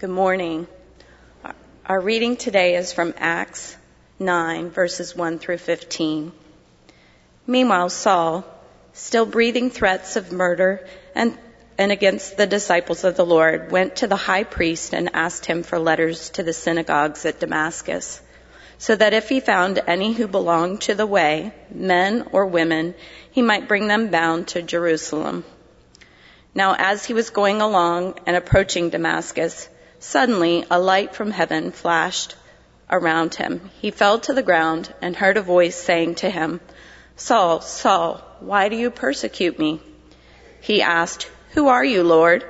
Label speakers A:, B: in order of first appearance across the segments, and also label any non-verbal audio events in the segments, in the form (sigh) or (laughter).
A: Good morning. Our reading today is from Acts 9, verses 1 through 15. Meanwhile, Saul, still breathing threats of murder and, and against the disciples of the Lord, went to the high priest and asked him for letters to the synagogues at Damascus, so that if he found any who belonged to the way, men or women, he might bring them bound to Jerusalem. Now, as he was going along and approaching Damascus, suddenly a light from heaven flashed around him. He fell to the ground and heard a voice saying to him, Saul, Saul, why do you persecute me? He asked, Who are you, Lord?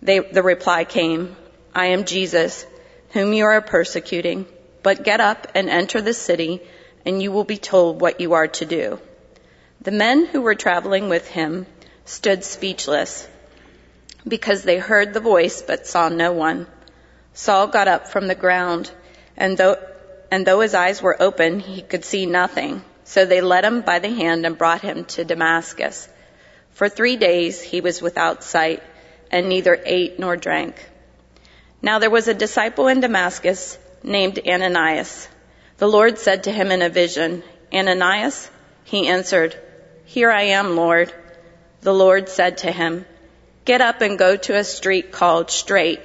A: They, the reply came, I am Jesus, whom you are persecuting. But get up and enter the city, and you will be told what you are to do. The men who were traveling with him stood speechless because they heard the voice but saw no one. Saul got up from the ground, and though, and though his eyes were open, he could see nothing. So they led him by the hand and brought him to Damascus. For three days he was without sight, and neither ate nor drank. Now there was a disciple in Damascus named Ananias. The Lord said to him in a vision, Ananias? He answered, Here I am, Lord the Lord said to him, Get up and go to a street called Straight,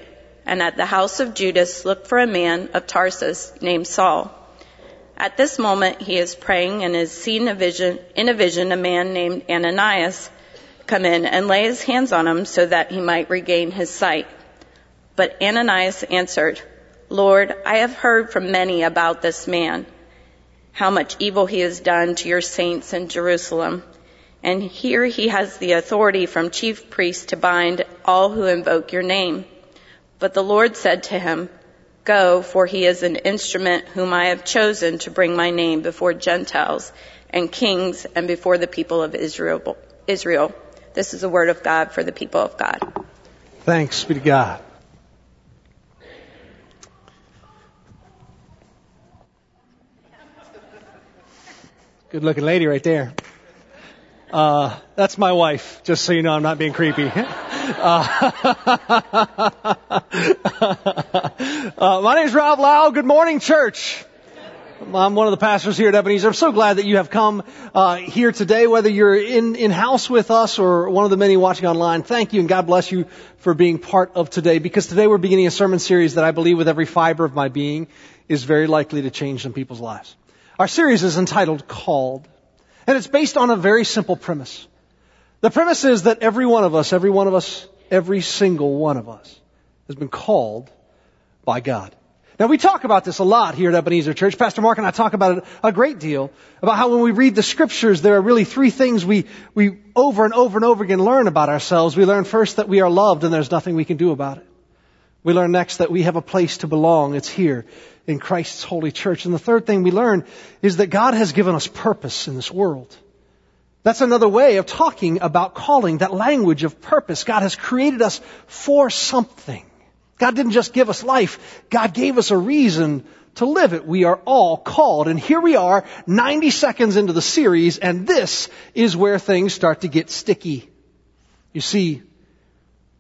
A: and at the house of Judas look for a man of Tarsus named Saul. At this moment he is praying and has seen a vision, in a vision a man named Ananias come in and lay his hands on him so that he might regain his sight. But Ananias answered, Lord, I have heard from many about this man, how much evil he has done to your saints in Jerusalem. And here he has the authority from chief priests to bind all who invoke your name. But the Lord said to him, Go, for he is an instrument whom I have chosen to bring my name before Gentiles and kings and before the people of Israel. Israel. This is the word of God for the people of God.
B: Thanks be to God. Good looking lady right there. Uh, that's my wife, just so you know I'm not being creepy. (laughs) uh, (laughs) uh, my name is Rob Lau. Good morning, church. I'm one of the pastors here at Ebenezer. I'm so glad that you have come uh, here today, whether you're in, in house with us or one of the many watching online. Thank you and God bless you for being part of today because today we're beginning a sermon series that I believe with every fiber of my being is very likely to change some people's lives. Our series is entitled Called. And it's based on a very simple premise. The premise is that every one of us, every one of us, every single one of us has been called by God. Now we talk about this a lot here at Ebenezer Church. Pastor Mark and I talk about it a great deal about how when we read the scriptures, there are really three things we, we over and over and over again learn about ourselves. We learn first that we are loved and there's nothing we can do about it. We learn next that we have a place to belong. It's here in Christ's holy church. And the third thing we learn is that God has given us purpose in this world. That's another way of talking about calling, that language of purpose. God has created us for something. God didn't just give us life, God gave us a reason to live it. We are all called. And here we are, 90 seconds into the series, and this is where things start to get sticky. You see,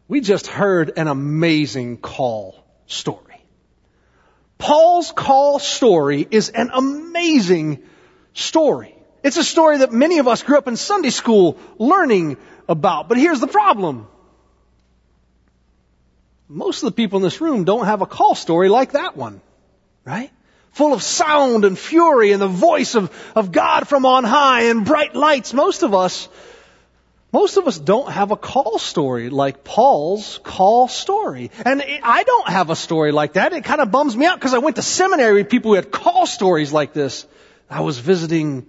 B: we just heard an amazing call story. Paul's call story is an amazing story. It's a story that many of us grew up in Sunday school learning about. But here's the problem. Most of the people in this room don't have a call story like that one. Right? Full of sound and fury and the voice of, of God from on high and bright lights. Most of us most of us don't have a call story like Paul's call story. And I don't have a story like that. It kind of bums me out because I went to seminary with people who had call stories like this. I was visiting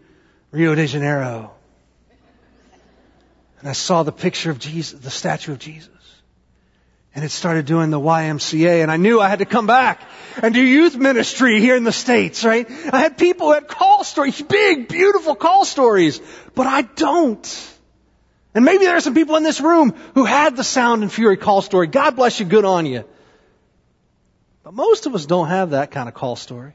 B: Rio de Janeiro. And I saw the picture of Jesus, the statue of Jesus. And it started doing the YMCA and I knew I had to come back and do youth ministry here in the States, right? I had people who had call stories, big, beautiful call stories, but I don't. And maybe there are some people in this room who had the sound and fury call story. God bless you, good on you. But most of us don't have that kind of call story.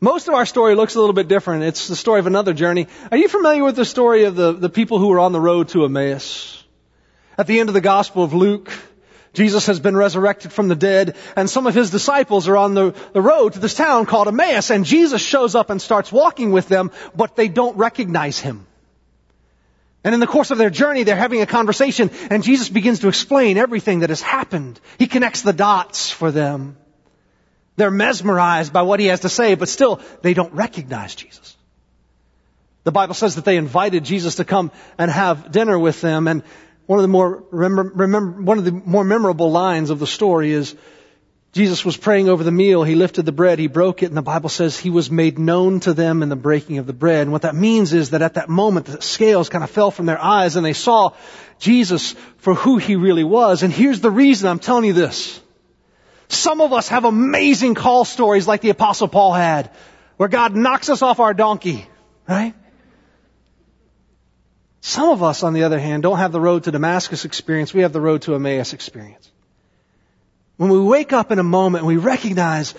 B: Most of our story looks a little bit different. It's the story of another journey. Are you familiar with the story of the, the people who were on the road to Emmaus? At the end of the Gospel of Luke, Jesus has been resurrected from the dead, and some of his disciples are on the, the road to this town called Emmaus, and Jesus shows up and starts walking with them, but they don't recognize him. And in the course of their journey, they're having a conversation, and Jesus begins to explain everything that has happened. He connects the dots for them. They're mesmerized by what he has to say, but still, they don't recognize Jesus. The Bible says that they invited Jesus to come and have dinner with them, and one of the more remember, remember, one of the more memorable lines of the story is Jesus was praying over the meal. He lifted the bread, he broke it, and the Bible says he was made known to them in the breaking of the bread. And what that means is that at that moment, the scales kind of fell from their eyes and they saw Jesus for who he really was. And here's the reason I'm telling you this. Some of us have amazing call stories like the apostle Paul had, where God knocks us off our donkey, right? Some of us, on the other hand, don't have the road to Damascus experience. We have the road to Emmaus experience. When we wake up in a moment and we recognize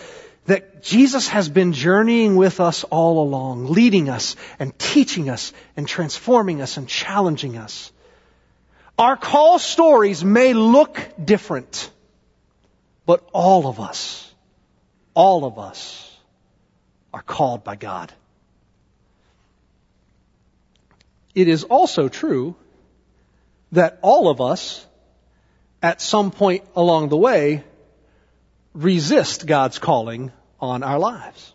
B: that Jesus has been journeying with us all along, leading us and teaching us and transforming us and challenging us. Our call stories may look different, but all of us, all of us are called by God. It is also true that all of us, at some point along the way, resist God's calling on our lives.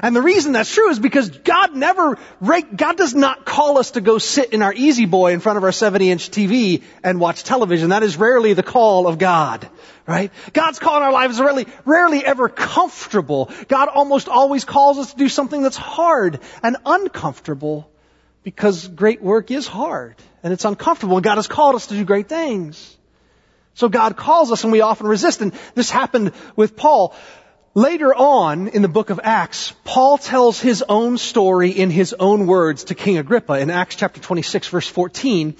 B: And the reason that's true is because God never, God does not call us to go sit in our easy boy in front of our 70 inch TV and watch television. That is rarely the call of God, right? God's call in our lives is rarely, rarely ever comfortable. God almost always calls us to do something that's hard and uncomfortable because great work is hard and it's uncomfortable and God has called us to do great things. So God calls us and we often resist and this happened with Paul. Later on in the book of Acts, Paul tells his own story in his own words to King Agrippa in Acts chapter 26 verse 14.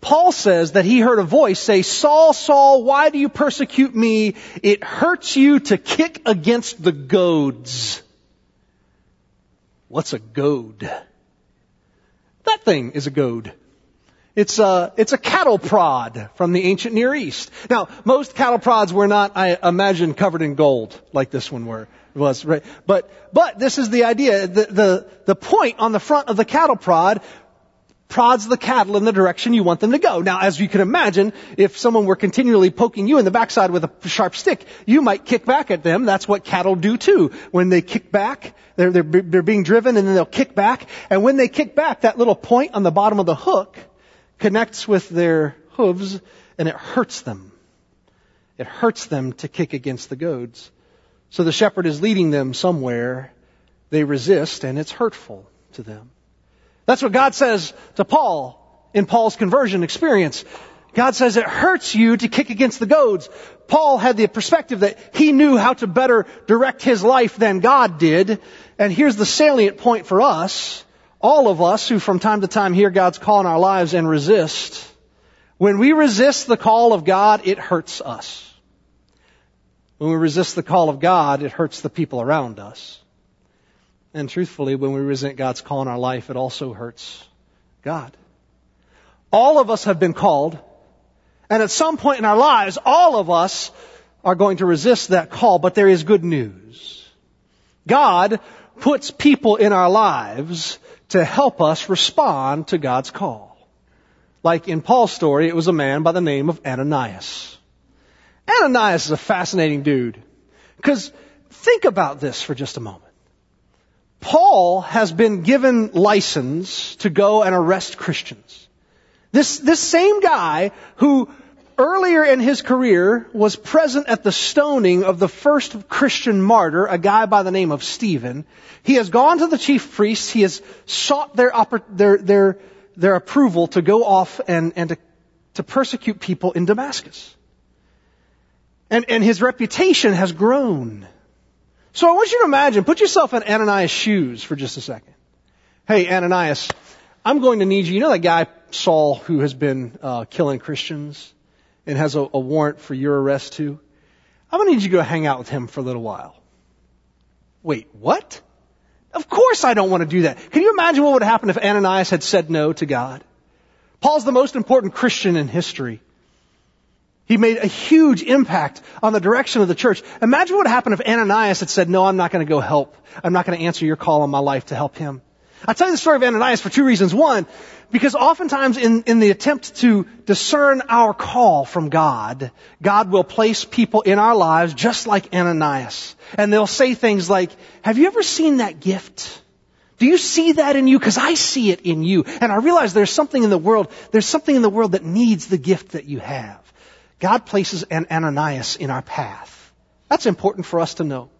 B: Paul says that he heard a voice say, Saul, Saul, why do you persecute me? It hurts you to kick against the goads. What's a goad? That thing is a goad. It's a, it's a cattle prod from the ancient Near East. Now, most cattle prods were not, I imagine, covered in gold like this one were, was, right? But, but this is the idea. The, the, the point on the front of the cattle prod prods the cattle in the direction you want them to go. Now, as you can imagine, if someone were continually poking you in the backside with a sharp stick, you might kick back at them. That's what cattle do too. When they kick back, they're, they're, they're being driven and then they'll kick back. And when they kick back, that little point on the bottom of the hook connects with their hooves and it hurts them. It hurts them to kick against the goads. So the shepherd is leading them somewhere. They resist and it's hurtful to them. That's what God says to Paul in Paul's conversion experience. God says it hurts you to kick against the goads. Paul had the perspective that he knew how to better direct his life than God did. And here's the salient point for us. All of us who from time to time hear God's call in our lives and resist, when we resist the call of God, it hurts us. When we resist the call of God, it hurts the people around us. And truthfully, when we resent God's call in our life, it also hurts God. All of us have been called, and at some point in our lives, all of us are going to resist that call, but there is good news. God puts people in our lives to help us respond to God's call. Like in Paul's story, it was a man by the name of Ananias. Ananias is a fascinating dude. Because think about this for just a moment. Paul has been given license to go and arrest Christians. This, this same guy who earlier in his career was present at the stoning of the first Christian martyr, a guy by the name of Stephen. He has gone to the chief priests. He has sought their, their, their, their approval to go off and, and to, to persecute people in Damascus. And, and his reputation has grown. So I want you to imagine, put yourself in Ananias' shoes for just a second. Hey, Ananias, I'm going to need you. You know that guy, Saul, who has been uh, killing Christians and has a, a warrant for your arrest too? I'm going to need you to go hang out with him for a little while. Wait, what? Of course I don't want to do that. Can you imagine what would happen if Ananias had said no to God? Paul's the most important Christian in history. He made a huge impact on the direction of the church. Imagine what would happened if Ananias had said, no, I'm not going to go help. I'm not going to answer your call on my life to help him. I tell you the story of Ananias for two reasons. One, because oftentimes in, in the attempt to discern our call from God, God will place people in our lives just like Ananias. And they'll say things like, have you ever seen that gift? Do you see that in you? Because I see it in you. And I realize there's something in the world, there's something in the world that needs the gift that you have. God places an Ananias in our path. That's important for us to know.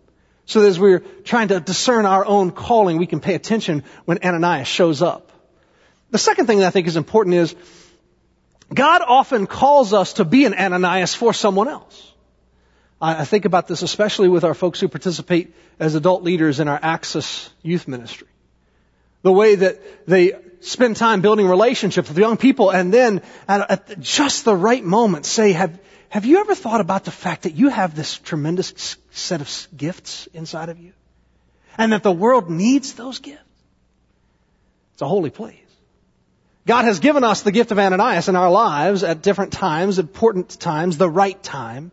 B: So as we're trying to discern our own calling, we can pay attention when Ananias shows up. The second thing that I think is important is God often calls us to be an Ananias for someone else. I think about this especially with our folks who participate as adult leaders in our Access youth ministry. The way that they spend time building relationships with young people and then at just the right moment say, have, have you ever thought about the fact that you have this tremendous set of gifts inside of you? And that the world needs those gifts? It's a holy place. God has given us the gift of Ananias in our lives at different times, important times, the right time.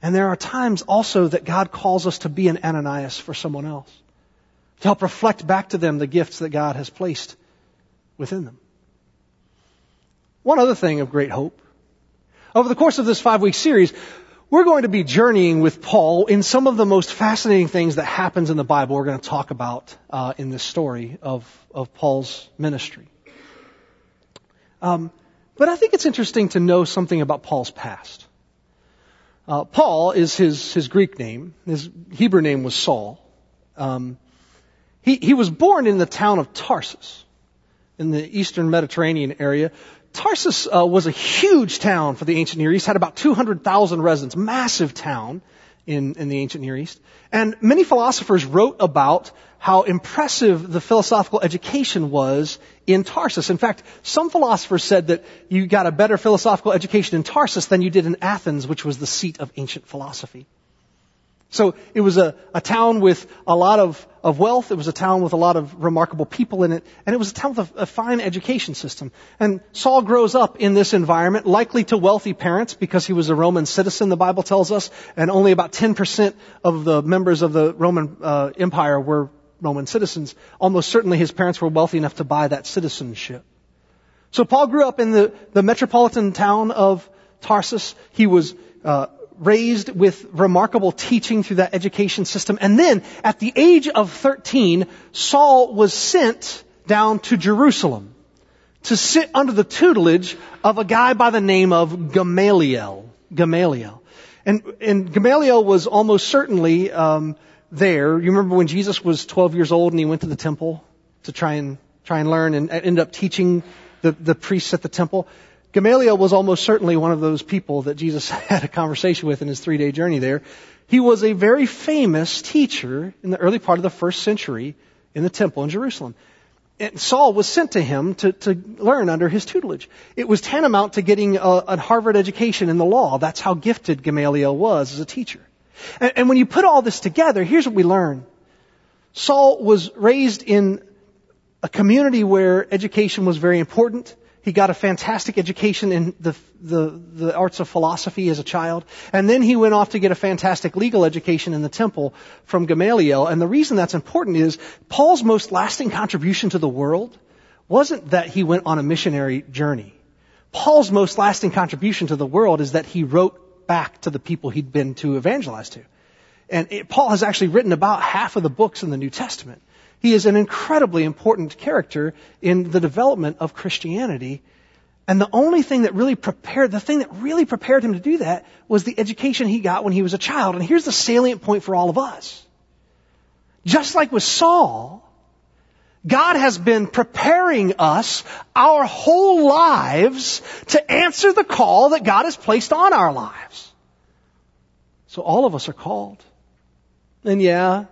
B: And there are times also that God calls us to be an Ananias for someone else. To help reflect back to them the gifts that God has placed within them. One other thing of great hope. Over the course of this five week series, we're going to be journeying with Paul in some of the most fascinating things that happens in the Bible we're going to talk about uh, in this story of, of Paul's ministry. Um, but I think it's interesting to know something about Paul's past. Uh, Paul is his, his Greek name. His Hebrew name was Saul. Um, he, he was born in the town of Tarsus in the eastern Mediterranean area. Tarsus uh, was a huge town for the ancient Near East, had about 200,000 residents, massive town in, in the ancient Near East. And many philosophers wrote about how impressive the philosophical education was in Tarsus. In fact, some philosophers said that you got a better philosophical education in Tarsus than you did in Athens, which was the seat of ancient philosophy. So it was a, a town with a lot of, of wealth. It was a town with a lot of remarkable people in it. And it was a town with a, a fine education system. And Saul grows up in this environment, likely to wealthy parents because he was a Roman citizen, the Bible tells us. And only about 10% of the members of the Roman uh, Empire were Roman citizens. Almost certainly his parents were wealthy enough to buy that citizenship. So Paul grew up in the, the metropolitan town of Tarsus. He was uh, raised with remarkable teaching through that education system. And then, at the age of 13, Saul was sent down to Jerusalem to sit under the tutelage of a guy by the name of Gamaliel. Gamaliel. And, and Gamaliel was almost certainly um, there. You remember when Jesus was 12 years old and he went to the temple to try and try and learn and ended up teaching the, the priests at the temple. Gamaliel was almost certainly one of those people that Jesus (laughs) had a conversation with in his three day journey there. He was a very famous teacher in the early part of the first century in the temple in Jerusalem. And Saul was sent to him to, to learn under his tutelage. It was tantamount to getting a, a Harvard education in the law. That's how gifted Gamaliel was as a teacher. And, and when you put all this together, here's what we learn. Saul was raised in a community where education was very important. He got a fantastic education in the, the, the arts of philosophy as a child. And then he went off to get a fantastic legal education in the temple from Gamaliel. And the reason that's important is Paul's most lasting contribution to the world wasn't that he went on a missionary journey. Paul's most lasting contribution to the world is that he wrote back to the people he'd been to evangelize to. And it, Paul has actually written about half of the books in the New Testament. He is an incredibly important character in the development of Christianity. And the only thing that really prepared, the thing that really prepared him to do that was the education he got when he was a child. And here's the salient point for all of us. Just like with Saul, God has been preparing us our whole lives to answer the call that God has placed on our lives. So all of us are called. And yeah,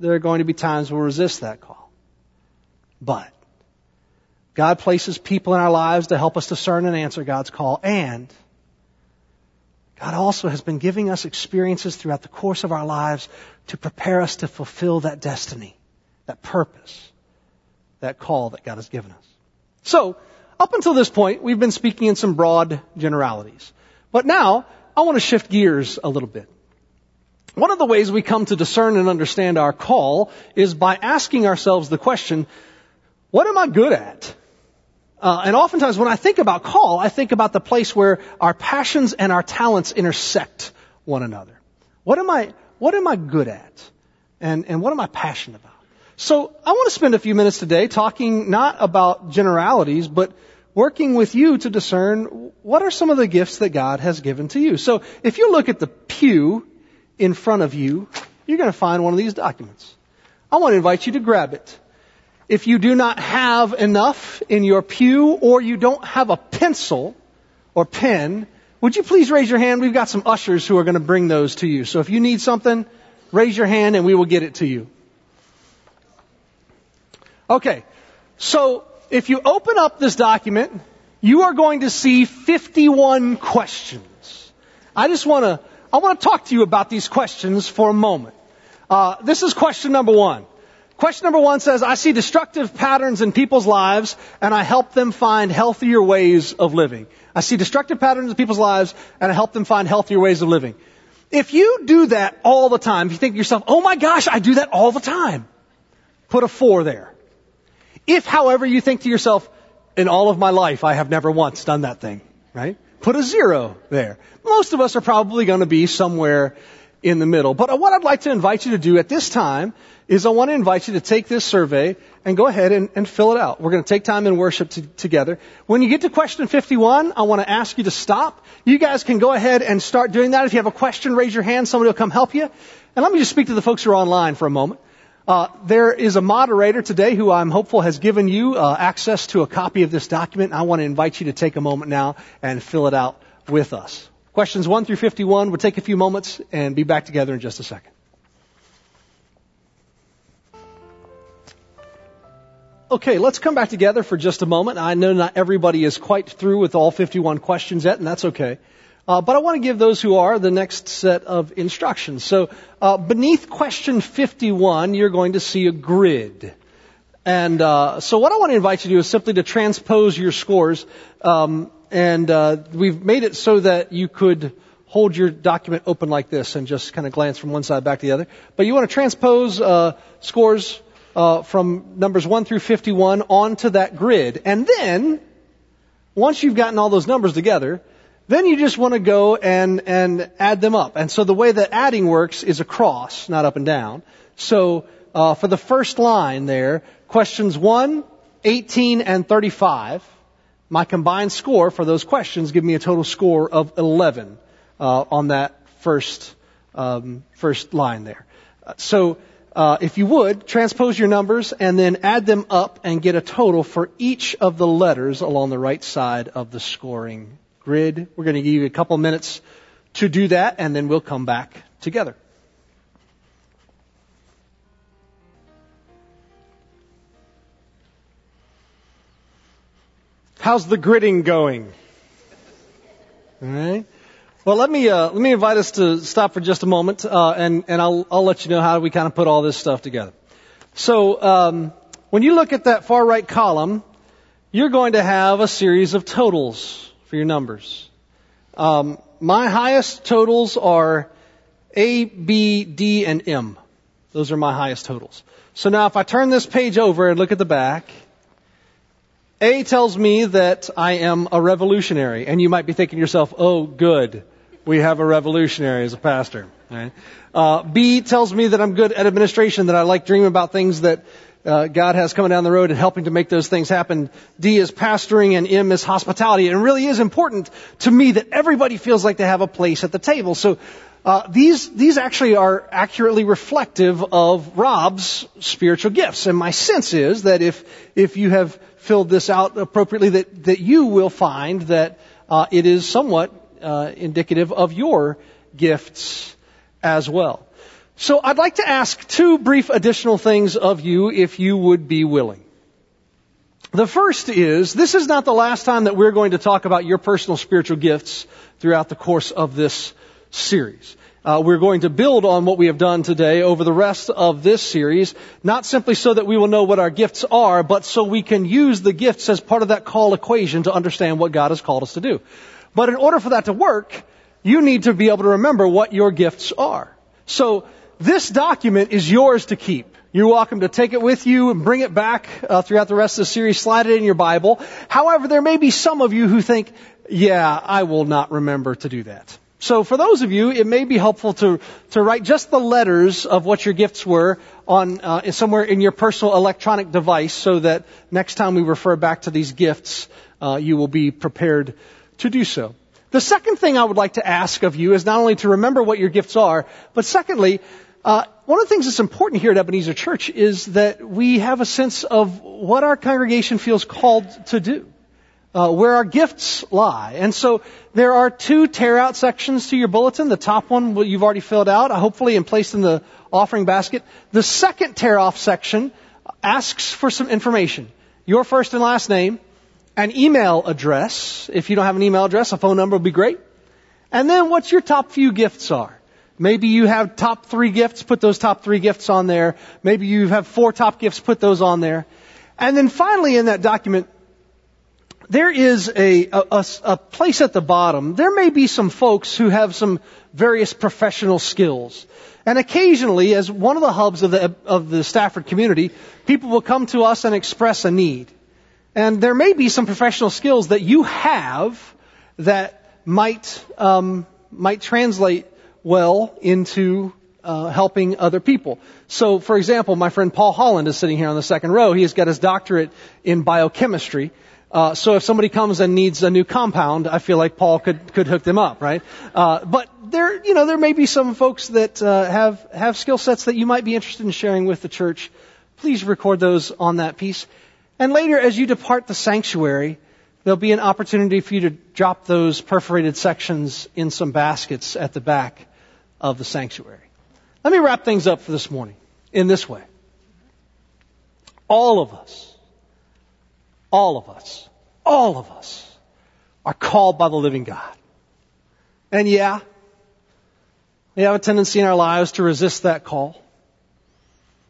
B: there are going to be times we'll resist that call. But God places people in our lives to help us discern and answer God's call. And God also has been giving us experiences throughout the course of our lives to prepare us to fulfill that destiny, that purpose, that call that God has given us. So, up until this point, we've been speaking in some broad generalities. But now, I want to shift gears a little bit. One of the ways we come to discern and understand our call is by asking ourselves the question, what am I good at? Uh, and oftentimes when I think about call, I think about the place where our passions and our talents intersect one another. What am I, what am I good at? And, and what am I passionate about? So I want to spend a few minutes today talking not about generalities, but working with you to discern what are some of the gifts that God has given to you. So if you look at the pew in front of you, you're going to find one of these documents. I want to invite you to grab it. If you do not have enough in your pew or you don't have a pencil or pen, would you please raise your hand? We've got some ushers who are going to bring those to you. So if you need something, raise your hand and we will get it to you. Okay. So if you open up this document, you are going to see 51 questions. I just want to I want to talk to you about these questions for a moment. Uh, this is question number one. Question number one says, I see destructive patterns in people's lives and I help them find healthier ways of living. I see destructive patterns in people's lives and I help them find healthier ways of living. If you do that all the time, if you think to yourself, oh my gosh, I do that all the time, put a four there. If, however, you think to yourself, in all of my life, I have never once done that thing, right? Put a zero there. Most of us are probably going to be somewhere in the middle. But what I'd like to invite you to do at this time is I want to invite you to take this survey and go ahead and, and fill it out. We're going to take time in worship to, together. When you get to question 51, I want to ask you to stop. You guys can go ahead and start doing that. If you have a question, raise your hand. Somebody will come help you. And let me just speak to the folks who are online for a moment. Uh, there is a moderator today who I'm hopeful has given you uh, access to a copy of this document. I want to invite you to take a moment now and fill it out with us. Questions 1 through 51 will take a few moments and be back together in just a second. Okay, let's come back together for just a moment. I know not everybody is quite through with all 51 questions yet, and that's okay. Uh, but I want to give those who are the next set of instructions. So uh, beneath question 51, you're going to see a grid. And uh, so what I want to invite you to do is simply to transpose your scores. Um, and uh, we've made it so that you could hold your document open like this and just kind of glance from one side back to the other. But you want to transpose uh, scores uh, from numbers 1 through 51 onto that grid. And then, once you've gotten all those numbers together, then you just want to go and, and add them up. And so the way that adding works is across, not up and down. So uh, for the first line there, questions 1, 18, and 35, my combined score for those questions give me a total score of 11 uh, on that first um, first line there. So uh, if you would, transpose your numbers and then add them up and get a total for each of the letters along the right side of the scoring grid. We're going to give you a couple minutes to do that, and then we'll come back together. How's the gridding going? All right. Well, let me uh, let me invite us to stop for just a moment, uh, and and I'll I'll let you know how we kind of put all this stuff together. So um, when you look at that far right column, you're going to have a series of totals for your numbers. Um, my highest totals are A, B, D, and M. Those are my highest totals. So now if I turn this page over and look at the back, A tells me that I am a revolutionary. And you might be thinking to yourself, oh, good. We have a revolutionary as a pastor. Right? Uh, B tells me that I'm good at administration, that I like dreaming about things that uh, God has coming down the road and helping to make those things happen. D is pastoring and M is hospitality. It really is important to me that everybody feels like they have a place at the table. So uh, these these actually are accurately reflective of Rob's spiritual gifts. And my sense is that if if you have filled this out appropriately, that that you will find that uh, it is somewhat uh, indicative of your gifts as well. So I'd like to ask two brief additional things of you if you would be willing. The first is, this is not the last time that we're going to talk about your personal spiritual gifts throughout the course of this series. Uh, we're going to build on what we have done today over the rest of this series, not simply so that we will know what our gifts are, but so we can use the gifts as part of that call equation to understand what God has called us to do. But in order for that to work, you need to be able to remember what your gifts are. So this document is yours to keep. You're welcome to take it with you and bring it back uh, throughout the rest of the series. Slide it in your Bible. However, there may be some of you who think, yeah, I will not remember to do that. So for those of you, it may be helpful to, to write just the letters of what your gifts were on uh, somewhere in your personal electronic device so that next time we refer back to these gifts, uh, you will be prepared to do so. The second thing I would like to ask of you is not only to remember what your gifts are, but secondly, uh, one of the things that's important here at Ebenezer Church is that we have a sense of what our congregation feels called to do, uh, where our gifts lie. And so there are two tear out sections to your bulletin. The top one you've already filled out, hopefully, and placed in the offering basket. The second tear off section asks for some information. Your first and last name, an email address. If you don't have an email address, a phone number would be great. And then what your top few gifts are. Maybe you have top three gifts, put those top three gifts on there. Maybe you have four top gifts, put those on there. And then finally in that document, there is a, a, a, place at the bottom. There may be some folks who have some various professional skills. And occasionally, as one of the hubs of the, of the Stafford community, people will come to us and express a need. And there may be some professional skills that you have that might, um, might translate well into uh, helping other people. So, for example, my friend Paul Holland is sitting here on the second row. He has got his doctorate in biochemistry. Uh, so if somebody comes and needs a new compound, I feel like Paul could could hook them up, right? Uh, but there, you know, there may be some folks that uh, have have skill sets that you might be interested in sharing with the church. Please record those on that piece. And later, as you depart the sanctuary, there'll be an opportunity for you to drop those perforated sections in some baskets at the back of the sanctuary. Let me wrap things up for this morning in this way. All of us, all of us, all of us are called by the living God. And yeah, we have a tendency in our lives to resist that call.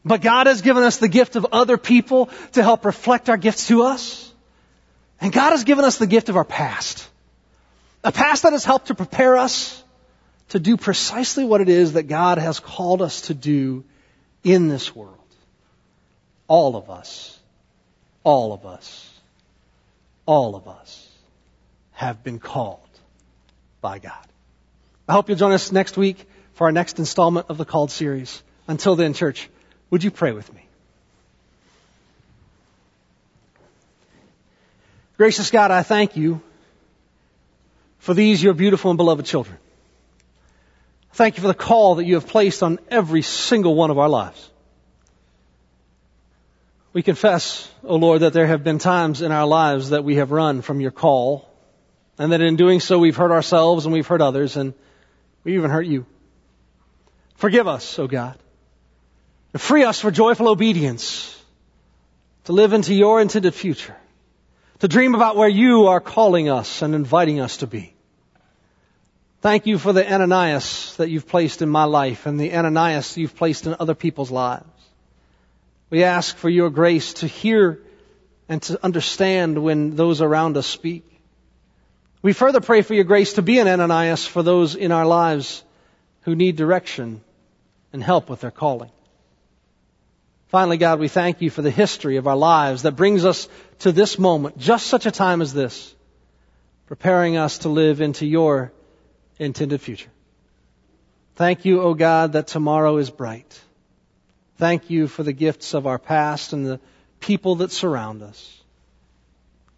B: But God has given us the gift of other people to help reflect our gifts to us. And God has given us the gift of our past. A past that has helped to prepare us to do precisely what it is that God has called us to do in this world. All of us, all of us, all of us have been called by God. I hope you'll join us next week for our next installment of the Called series. Until then, church, would you pray with me? Gracious God, I thank you for these, your beautiful and beloved children. Thank you for the call that you have placed on every single one of our lives. We confess, O oh Lord, that there have been times in our lives that we have run from your call, and that in doing so we've hurt ourselves and we've hurt others, and we even hurt you. Forgive us, O oh God. Free us for joyful obedience to live into your intended future, to dream about where you are calling us and inviting us to be. Thank you for the Ananias that you've placed in my life and the Ananias you've placed in other people's lives. We ask for your grace to hear and to understand when those around us speak. We further pray for your grace to be an Ananias for those in our lives who need direction and help with their calling. Finally, God, we thank you for the history of our lives that brings us to this moment, just such a time as this, preparing us to live into your intended future. Thank you, O God, that tomorrow is bright. Thank you for the gifts of our past and the people that surround us.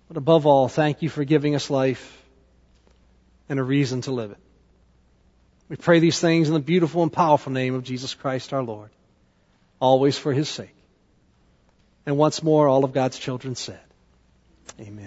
B: But above all, thank you for giving us life and a reason to live it. We pray these things in the beautiful and powerful name of Jesus Christ our Lord, always for his sake. And once more, all of God's children said, Amen.